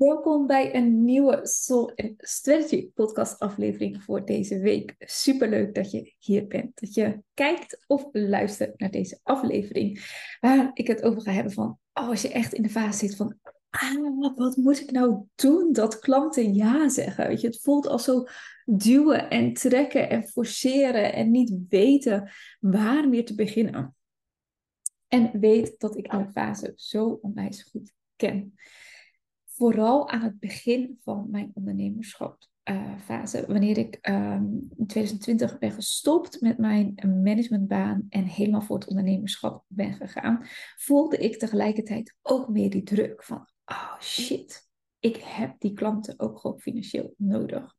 Welkom bij een nieuwe Soul Strategy podcast aflevering voor deze week. Superleuk dat je hier bent, dat je kijkt of luistert naar deze aflevering. Waar ik het over ga hebben van, oh, als je echt in de fase zit van, ah, wat moet ik nou doen dat klanten ja zeggen? Weet je, het voelt als zo duwen en trekken en forceren en niet weten waar weer te beginnen. En weet dat ik mijn fase zo onwijs goed ken vooral aan het begin van mijn ondernemerschapfase. Uh, wanneer ik um, in 2020 ben gestopt met mijn managementbaan en helemaal voor het ondernemerschap ben gegaan, voelde ik tegelijkertijd ook meer die druk van, oh shit, ik heb die klanten ook gewoon financieel nodig.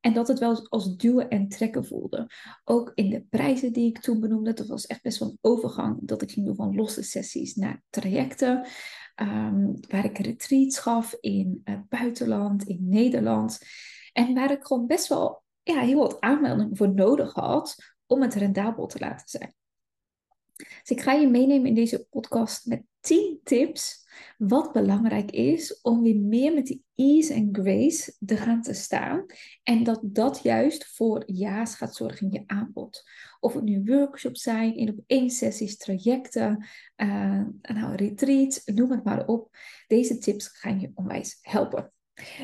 En dat het wel als duwen en trekken voelde. Ook in de prijzen die ik toen benoemde. Dat was echt best wel een overgang. Dat ik ging doen van losse sessies naar trajecten. Um, waar ik retreats gaf in het buitenland, in Nederland. En waar ik gewoon best wel ja, heel wat aanmeldingen voor nodig had om het rendabel te laten zijn. Dus ik ga je meenemen in deze podcast met 10 tips wat belangrijk is om weer meer met die ease en grace te gaan te staan. En dat dat juist voor ja's gaat zorgen in je aanbod. Of het nu workshops zijn, in op één sessies, trajecten, uh, nou, retreats, noem het maar op. Deze tips gaan je onwijs helpen.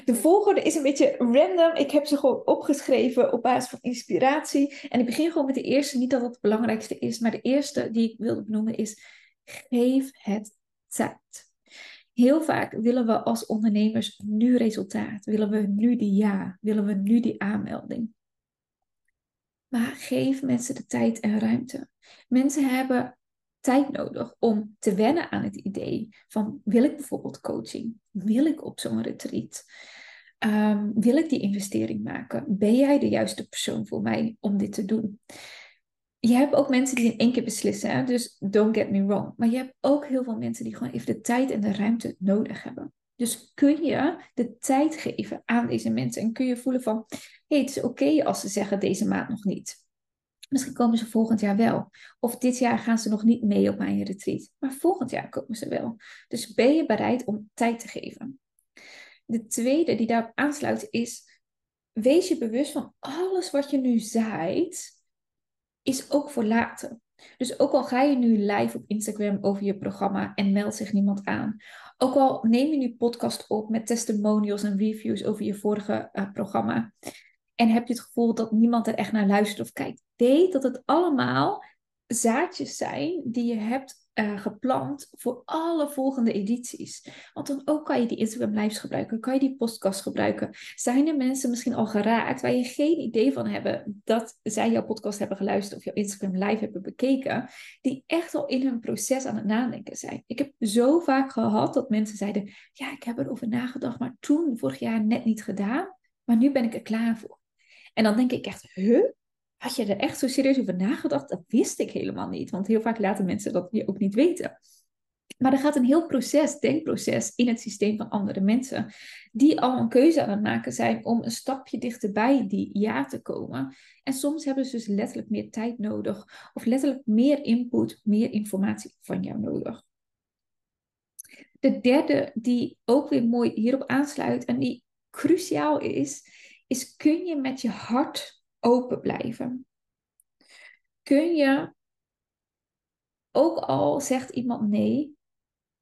De volgorde is een beetje random. Ik heb ze gewoon opgeschreven op basis van inspiratie. En ik begin gewoon met de eerste. Niet dat het het belangrijkste is, maar de eerste die ik wilde benoemen is: geef het tijd. Heel vaak willen we als ondernemers nu resultaat. Willen we nu die ja. Willen we nu die aanmelding. Maar geef mensen de tijd en ruimte. Mensen hebben tijd nodig om te wennen aan het idee van wil ik bijvoorbeeld coaching? Wil ik op zo'n retreat? Um, wil ik die investering maken? Ben jij de juiste persoon voor mij om dit te doen? Je hebt ook mensen die in één keer beslissen, hè? dus don't get me wrong. Maar je hebt ook heel veel mensen die gewoon even de tijd en de ruimte nodig hebben. Dus kun je de tijd geven aan deze mensen en kun je voelen van, hey, het is oké als ze zeggen deze maand nog niet. Misschien komen ze volgend jaar wel. Of dit jaar gaan ze nog niet mee op mijn retreat. Maar volgend jaar komen ze wel. Dus ben je bereid om tijd te geven? De tweede die daarop aansluit is: wees je bewust van alles wat je nu zaait, is ook voor later. Dus ook al ga je nu live op Instagram over je programma en meldt zich niemand aan. Ook al neem je nu podcast op met testimonials en reviews over je vorige uh, programma. En heb je het gevoel dat niemand er echt naar luistert of kijkt. Weet dat het allemaal zaadjes zijn die je hebt uh, geplant voor alle volgende edities. Want dan ook kan je die Instagram lives gebruiken, kan je die podcast gebruiken. Zijn er mensen misschien al geraakt waar je geen idee van hebben dat zij jouw podcast hebben geluisterd of jouw Instagram live hebben bekeken, die echt al in hun proces aan het nadenken zijn. Ik heb zo vaak gehad dat mensen zeiden, ja, ik heb erover nagedacht, maar toen vorig jaar net niet gedaan, maar nu ben ik er klaar voor. En dan denk ik echt, huh? Had je er echt zo serieus over nagedacht? Dat wist ik helemaal niet. Want heel vaak laten mensen dat je ook niet weten. Maar er gaat een heel proces, denkproces in het systeem van andere mensen. Die al een keuze aan het maken zijn om een stapje dichterbij die ja te komen. En soms hebben ze dus letterlijk meer tijd nodig. Of letterlijk meer input, meer informatie van jou nodig. De derde die ook weer mooi hierop aansluit en die cruciaal is, is kun je met je hart open blijven? Kun je, ook al zegt iemand nee,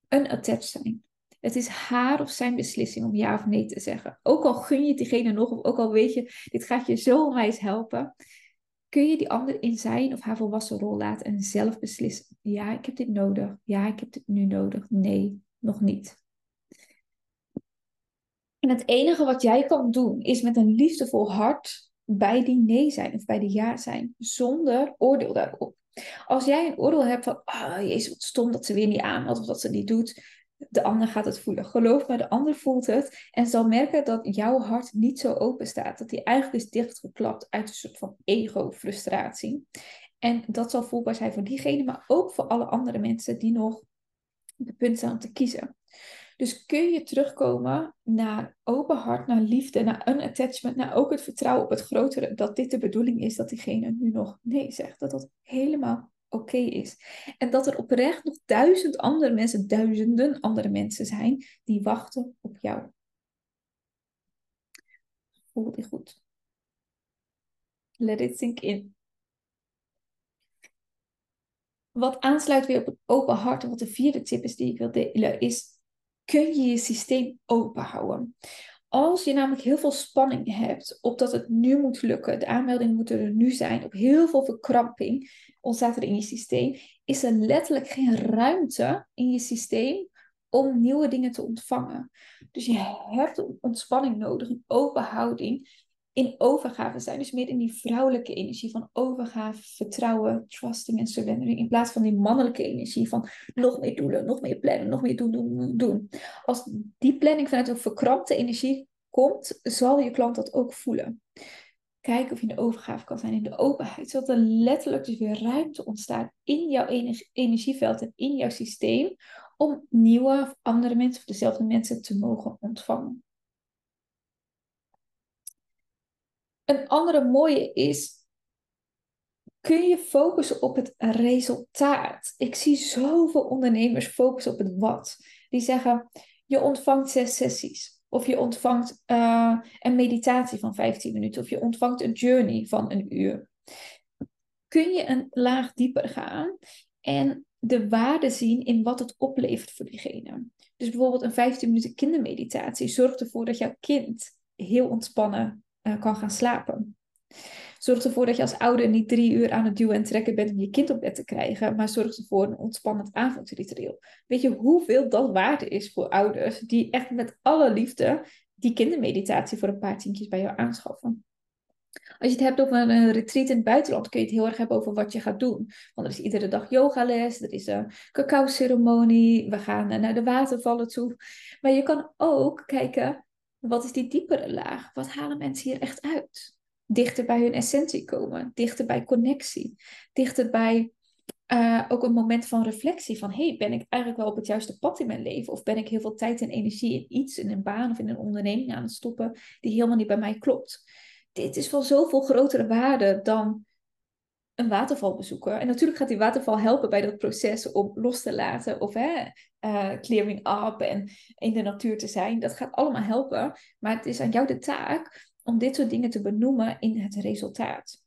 een attached zijn? Het is haar of zijn beslissing om ja of nee te zeggen. Ook al gun je diegene nog, of ook al weet je, dit gaat je zo onwijs helpen. Kun je die ander in zijn of haar volwassen rol laten en zelf beslissen. Ja, ik heb dit nodig. Ja, ik heb dit nu nodig. Nee, nog niet. En het enige wat jij kan doen is met een liefdevol hart bij die nee zijn of bij die ja zijn, zonder oordeel daarop. Als jij een oordeel hebt van, oh, jezus, wat stom dat ze weer niet aanmeldt of dat ze niet doet, de ander gaat het voelen. Geloof me, de ander voelt het en zal merken dat jouw hart niet zo open staat. Dat hij eigenlijk is dichtgeklapt uit een soort van ego-frustratie. En dat zal voelbaar zijn voor diegene, maar ook voor alle andere mensen die nog de punt staan om te kiezen. Dus kun je terugkomen naar open hart, naar liefde, naar een attachment, naar ook het vertrouwen op het grotere, dat dit de bedoeling is dat diegene nu nog nee zegt, dat dat helemaal oké is. En dat er oprecht nog duizend andere mensen, duizenden andere mensen zijn die wachten op jou. Voel die goed. Let it sink in. Wat aansluit weer op het open hart wat de vierde tip is die ik wil delen, is kun je je systeem open houden. Als je namelijk heel veel spanning hebt op dat het nu moet lukken, de aanmeldingen moeten er nu zijn, op heel veel verkramping ontstaat er in je systeem, is er letterlijk geen ruimte in je systeem om nieuwe dingen te ontvangen. Dus je hebt ontspanning nodig, een open houding, in overgave zijn. Dus meer in die vrouwelijke energie van overgave, vertrouwen, trusting en surrendering. In plaats van die mannelijke energie van nog meer doelen, nog meer plannen, nog meer doen, doen, doen. Als die planning vanuit een verkrampte energie komt, zal je klant dat ook voelen. Kijk of je in de overgave kan zijn, in de openheid. Zodat er letterlijk dus weer ruimte ontstaat in jouw energieveld en in jouw systeem. Om nieuwe of andere mensen of dezelfde mensen te mogen ontvangen. Een andere mooie is, kun je focussen op het resultaat? Ik zie zoveel ondernemers focussen op het wat. Die zeggen, je ontvangt zes sessies. Of je ontvangt uh, een meditatie van 15 minuten. Of je ontvangt een journey van een uur. Kun je een laag dieper gaan en de waarde zien in wat het oplevert voor diegene. Dus bijvoorbeeld een 15 minuten kindermeditatie zorgt ervoor dat jouw kind heel ontspannen uh, kan gaan slapen. Zorg ervoor dat je als ouder niet drie uur aan het duwen en trekken bent om je kind op bed te krijgen, maar zorg ervoor een ontspannend avondritueel. Weet je hoeveel dat waarde is voor ouders die echt met alle liefde die kindermeditatie voor een paar tientjes bij jou aanschaffen? Als je het hebt over een retreat in het buitenland, kun je het heel erg hebben over wat je gaat doen. Want er is iedere dag yogales, er is een cacao-ceremonie, we gaan naar de watervallen toe. Maar je kan ook kijken, wat is die diepere laag? Wat halen mensen hier echt uit? Dichter bij hun essentie komen, dichter bij connectie, dichter bij uh, ook een moment van reflectie van, hey, ben ik eigenlijk wel op het juiste pad in mijn leven? Of ben ik heel veel tijd en energie in iets, in een baan of in een onderneming aan het stoppen die helemaal niet bij mij klopt? Dit is van zoveel grotere waarde dan een waterval bezoeken. En natuurlijk gaat die waterval helpen bij dat proces om los te laten of hè, uh, clearing up en in de natuur te zijn. Dat gaat allemaal helpen. Maar het is aan jou de taak om dit soort dingen te benoemen in het resultaat.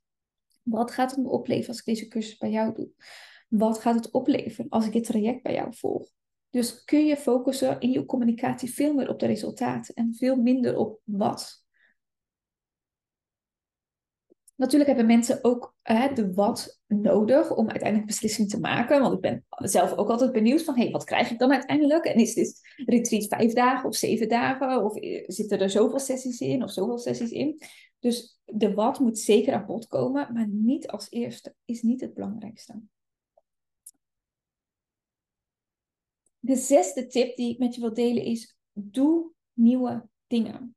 Wat gaat het me opleveren als ik deze cursus bij jou doe? Wat gaat het opleveren als ik dit traject bij jou volg? Dus kun je focussen in je communicatie veel meer op de resultaten en veel minder op wat. Natuurlijk hebben mensen ook hè, de wat nodig om uiteindelijk beslissing te maken. Want ik ben zelf ook altijd benieuwd van, hey, wat krijg ik dan uiteindelijk? En is dit retreat vijf dagen of zeven dagen? Of eh, zitten er zoveel sessies in of zoveel sessies in? Dus de wat moet zeker aan bod komen, maar niet als eerste, is niet het belangrijkste. De zesde tip die ik met je wil delen is, doe nieuwe dingen.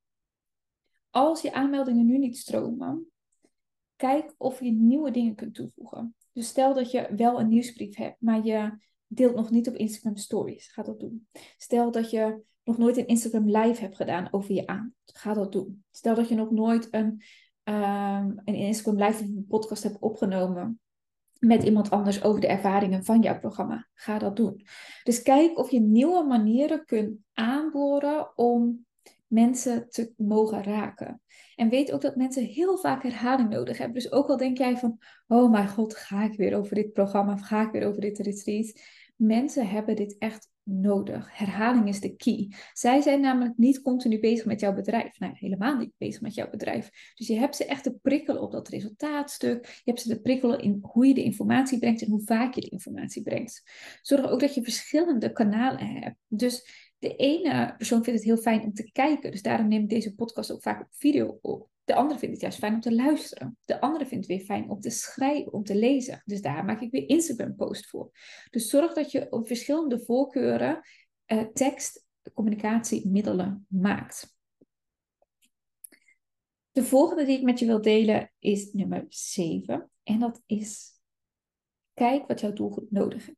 Als je aanmeldingen nu niet stromen, kijk of je nieuwe dingen kunt toevoegen. Dus stel dat je wel een nieuwsbrief hebt, maar je deelt nog niet op Instagram Stories. Ga dat doen. Stel dat je nog nooit een Instagram Live hebt gedaan over je aanbod. Ga dat doen. Stel dat je nog nooit een, um, een Instagram Live of een podcast hebt opgenomen met iemand anders over de ervaringen van jouw programma. Ga dat doen. Dus kijk of je nieuwe manieren kunt aanboren om mensen te mogen raken. En weet ook dat mensen heel vaak herhaling nodig hebben. Dus ook al denk jij van, oh mijn god, ga ik weer over dit programma of ga ik weer over dit retreat. Mensen hebben dit echt nodig. Herhaling is de key. Zij zijn namelijk niet continu bezig met jouw bedrijf. Nou, helemaal niet bezig met jouw bedrijf. Dus je hebt ze echt te prikkelen op dat resultaatstuk. Je hebt ze te prikkelen in hoe je de informatie brengt en hoe vaak je de informatie brengt. Zorg ook dat je verschillende kanalen hebt. Dus de ene persoon vindt het heel fijn om te kijken, dus daarom neem ik deze podcast ook vaak op video op. De andere vindt het juist fijn om te luisteren. De andere vindt het weer fijn om te schrijven, om te lezen. Dus daar maak ik weer Instagram post voor. Dus zorg dat je op verschillende voorkeuren uh, tekst, communicatiemiddelen maakt. De volgende die ik met je wil delen is nummer 7. En dat is kijk wat jouw doelgroep nodig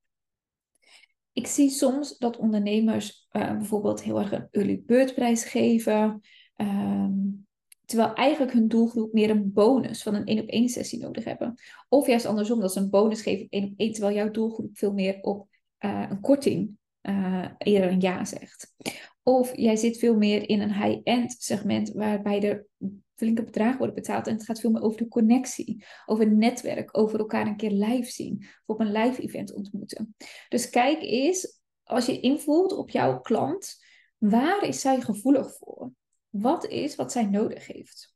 ik zie soms dat ondernemers uh, bijvoorbeeld heel erg een early bird prijs geven. Um, terwijl eigenlijk hun doelgroep meer een bonus van een één op één sessie nodig hebben. Of juist andersom, dat ze een bonus geven één op één, terwijl jouw doelgroep veel meer op uh, een korting uh, eerder een ja zegt. Of jij zit veel meer in een high-end segment waarbij er flinke bedragen worden betaald. En het gaat veel meer over de connectie, over het netwerk, over elkaar een keer live zien. Of op een live event ontmoeten. Dus kijk eens, als je invoelt op jouw klant, waar is zij gevoelig voor? Wat is wat zij nodig heeft?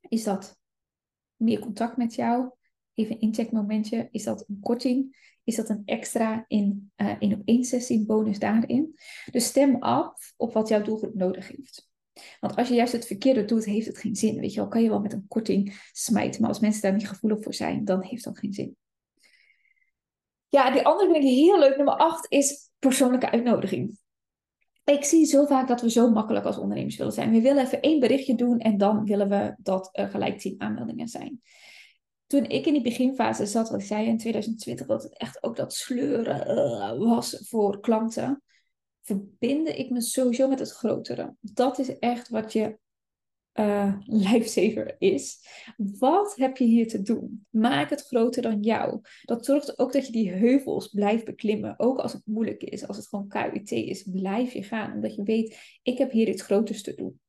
Is dat meer contact met jou? Even een incheckmomentje. Is dat een korting? Is dat een extra in uh, in op één sessie bonus daarin? Dus stem af op wat jouw doelgroep nodig heeft. Want als je juist het verkeerde doet, heeft het geen zin. Weet je wel, kan je wel met een korting smijten. Maar als mensen daar niet gevoelig voor zijn, dan heeft dat geen zin. Ja, die andere vind ik heel leuk. Nummer 8 is persoonlijke uitnodiging. Ik zie zo vaak dat we zo makkelijk als ondernemers willen zijn. We willen even één berichtje doen en dan willen we dat er gelijk tien aanmeldingen zijn. Toen ik in die beginfase zat, wat ik zei in 2020, dat het echt ook dat sleuren uh, was voor klanten, verbinde ik me sowieso met het grotere. Dat is echt wat je uh, lifesaver is. Wat heb je hier te doen? Maak het groter dan jou. Dat zorgt ook dat je die heuvels blijft beklimmen. Ook als het moeilijk is, als het gewoon KUT is, blijf je gaan. Omdat je weet, ik heb hier iets groters te doen.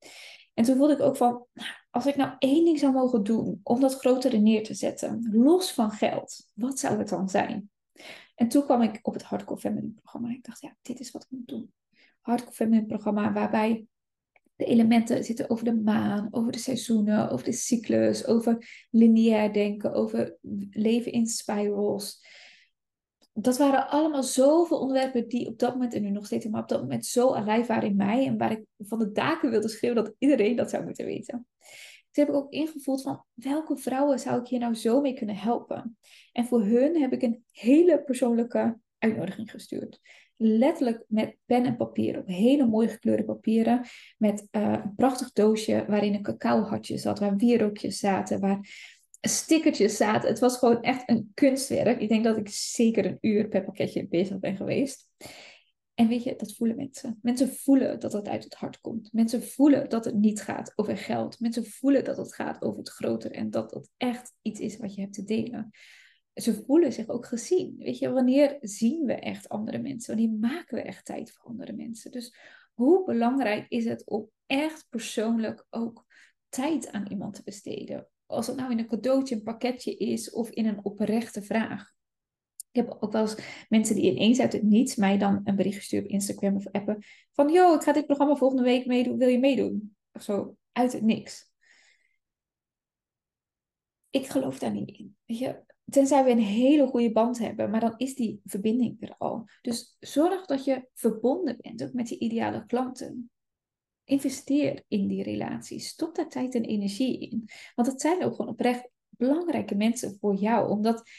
En toen voelde ik ook van, als ik nou één ding zou mogen doen om dat grotere neer te zetten, los van geld, wat zou het dan zijn? En toen kwam ik op het Hardcore Feminine programma. Ik dacht, ja, dit is wat ik moet doen. Hardcore Feminine programma waarbij de elementen zitten over de maan, over de seizoenen, over de cyclus, over lineair denken, over leven in spirals. Dat waren allemaal zoveel onderwerpen die op dat moment, en nu nog steeds, maar op dat moment zo alive waren in mij. En waar ik van de daken wilde schreeuwen dat iedereen dat zou moeten weten. Toen heb ik ook ingevoeld van welke vrouwen zou ik hier nou zo mee kunnen helpen. En voor hun heb ik een hele persoonlijke uitnodiging gestuurd letterlijk met pen en papier op hele mooi gekleurde papieren. Met uh, een prachtig doosje waarin een cacaohartje zat, waar wierookjes zaten, waar stickertjes zaten. Het was gewoon echt een kunstwerk. Ik denk dat ik zeker een uur per pakketje bezig ben geweest. En weet je, dat voelen mensen. Mensen voelen dat het uit het hart komt. Mensen voelen dat het niet gaat over geld. Mensen voelen dat het gaat over het groter en dat het echt iets is wat je hebt te delen ze voelen zich ook gezien. Weet je, wanneer zien we echt andere mensen? Wanneer maken we echt tijd voor andere mensen? Dus hoe belangrijk is het om echt persoonlijk ook tijd aan iemand te besteden? Als het nou in een cadeautje, een pakketje is of in een oprechte vraag. Ik heb ook wel eens mensen die ineens uit het niets mij dan een bericht sturen op Instagram of appen. Van, yo, ik ga dit programma volgende week meedoen. Wil je meedoen? Of zo, uit het niks. Ik geloof daar niet in. Weet je, Tenzij we een hele goede band hebben, maar dan is die verbinding er al. Dus zorg dat je verbonden bent ook met die ideale klanten. Investeer in die relatie. Stop daar tijd en energie in. Want het zijn ook gewoon oprecht belangrijke mensen voor jou. Omdat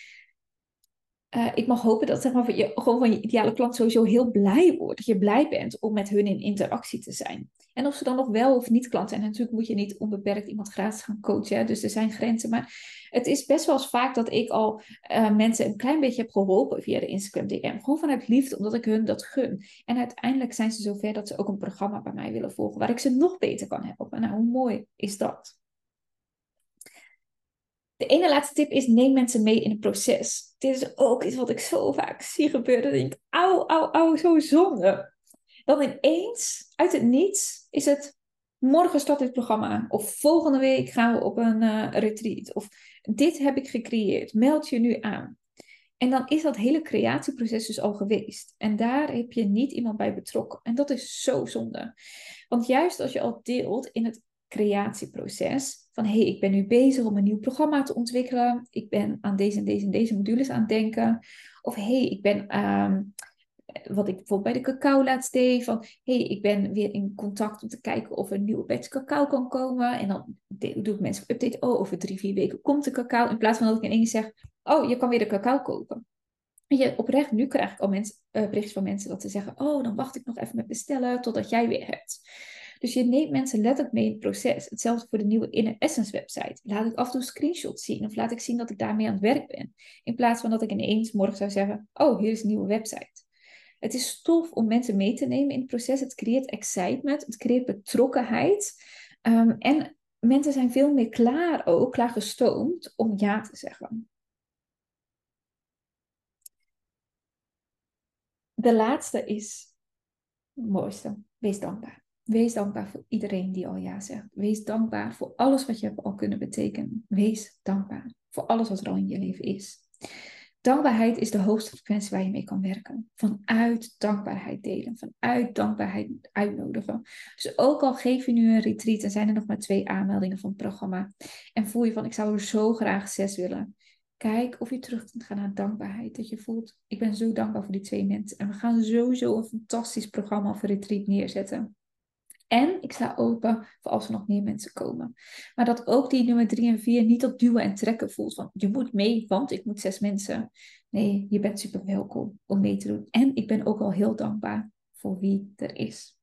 uh, ik mag hopen dat zeg maar, je gewoon van je ideale klant sowieso heel blij wordt. Dat je blij bent om met hun in interactie te zijn. En of ze dan nog wel of niet klant zijn. Natuurlijk moet je niet onbeperkt iemand gratis gaan coachen. Dus er zijn grenzen. Maar het is best wel eens vaak dat ik al uh, mensen een klein beetje heb geholpen via de Instagram DM. Gewoon vanuit liefde, omdat ik hun dat gun. En uiteindelijk zijn ze zover dat ze ook een programma bij mij willen volgen. Waar ik ze nog beter kan helpen. Nou, hoe mooi is dat? De ene laatste tip is neem mensen mee in het proces. Dit is ook iets wat ik zo vaak zie gebeuren. Dat ik denk, auw, auw, auw, zo zonde. Dan ineens, uit het niets, is het morgen start dit programma. Of volgende week gaan we op een uh, retreat. Of dit heb ik gecreëerd. Meld je nu aan. En dan is dat hele creatieproces dus al geweest. En daar heb je niet iemand bij betrokken. En dat is zo zonde. Want juist als je al deelt in het creatieproces. Van hé, hey, ik ben nu bezig om een nieuw programma te ontwikkelen. Ik ben aan deze en deze en deze modules aan het denken. Of hé, hey, ik ben, uh, wat ik bijvoorbeeld bij de cacao laatst deed. Van hé, hey, ik ben weer in contact om te kijken of er een nieuwe batch cacao kan komen. En dan doe ik mensen update. Oh, over drie, vier weken komt de cacao. In plaats van dat ik ineens zeg, oh, je kan weer de cacao kopen. Je, oprecht, nu krijg ik al mensen, uh, berichtjes van mensen dat ze zeggen: Oh, dan wacht ik nog even met bestellen totdat jij weer hebt. Dus je neemt mensen letterlijk mee in het proces. Hetzelfde voor de nieuwe Inner Essence website. Laat ik af en toe screenshots zien of laat ik zien dat ik daarmee aan het werk ben. In plaats van dat ik ineens morgen zou zeggen, oh, hier is een nieuwe website. Het is tof om mensen mee te nemen in het proces. Het creëert excitement, het creëert betrokkenheid. Um, en mensen zijn veel meer klaar ook, klaar gestoomd om ja te zeggen. De laatste is het mooiste. Wees dankbaar Wees dankbaar voor iedereen die al ja zegt. Wees dankbaar voor alles wat je hebt al kunnen betekenen. Wees dankbaar voor alles wat er al in je leven is. Dankbaarheid is de hoogste frequentie waar je mee kan werken. Vanuit dankbaarheid delen, vanuit dankbaarheid uitnodigen. Dus ook al geef je nu een retreat en zijn er nog maar twee aanmeldingen van het programma. En voel je van, ik zou er zo graag zes willen. Kijk of je terug kunt gaan naar dankbaarheid. Dat je voelt, ik ben zo dankbaar voor die twee mensen. En we gaan sowieso een fantastisch programma voor retreat neerzetten. En ik sta open voor als er nog meer mensen komen. Maar dat ook die nummer drie en vier niet op duwen en trekken voelt. Van je moet mee, want ik moet zes mensen. Nee, je bent super welkom om mee te doen. En ik ben ook al heel dankbaar voor wie er is.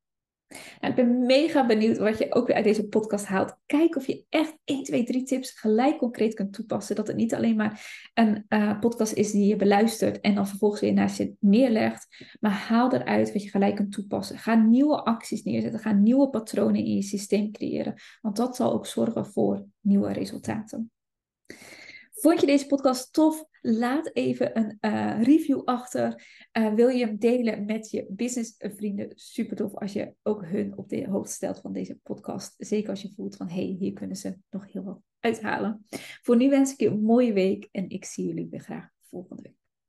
Nou, ik ben mega benieuwd wat je ook weer uit deze podcast haalt. Kijk of je echt 1, 2, 3 tips gelijk concreet kunt toepassen. Dat het niet alleen maar een uh, podcast is die je beluistert en dan vervolgens weer naast je neerlegt. Maar haal eruit wat je gelijk kunt toepassen. Ga nieuwe acties neerzetten. Ga nieuwe patronen in je systeem creëren. Want dat zal ook zorgen voor nieuwe resultaten. Vond je deze podcast tof? Laat even een uh, review achter. Uh, wil je hem delen met je businessvrienden? Super tof als je ook hun op de hoogte stelt van deze podcast. Zeker als je voelt van hé, hey, hier kunnen ze nog heel wat uithalen. Voor nu wens ik je een mooie week en ik zie jullie weer graag volgende week.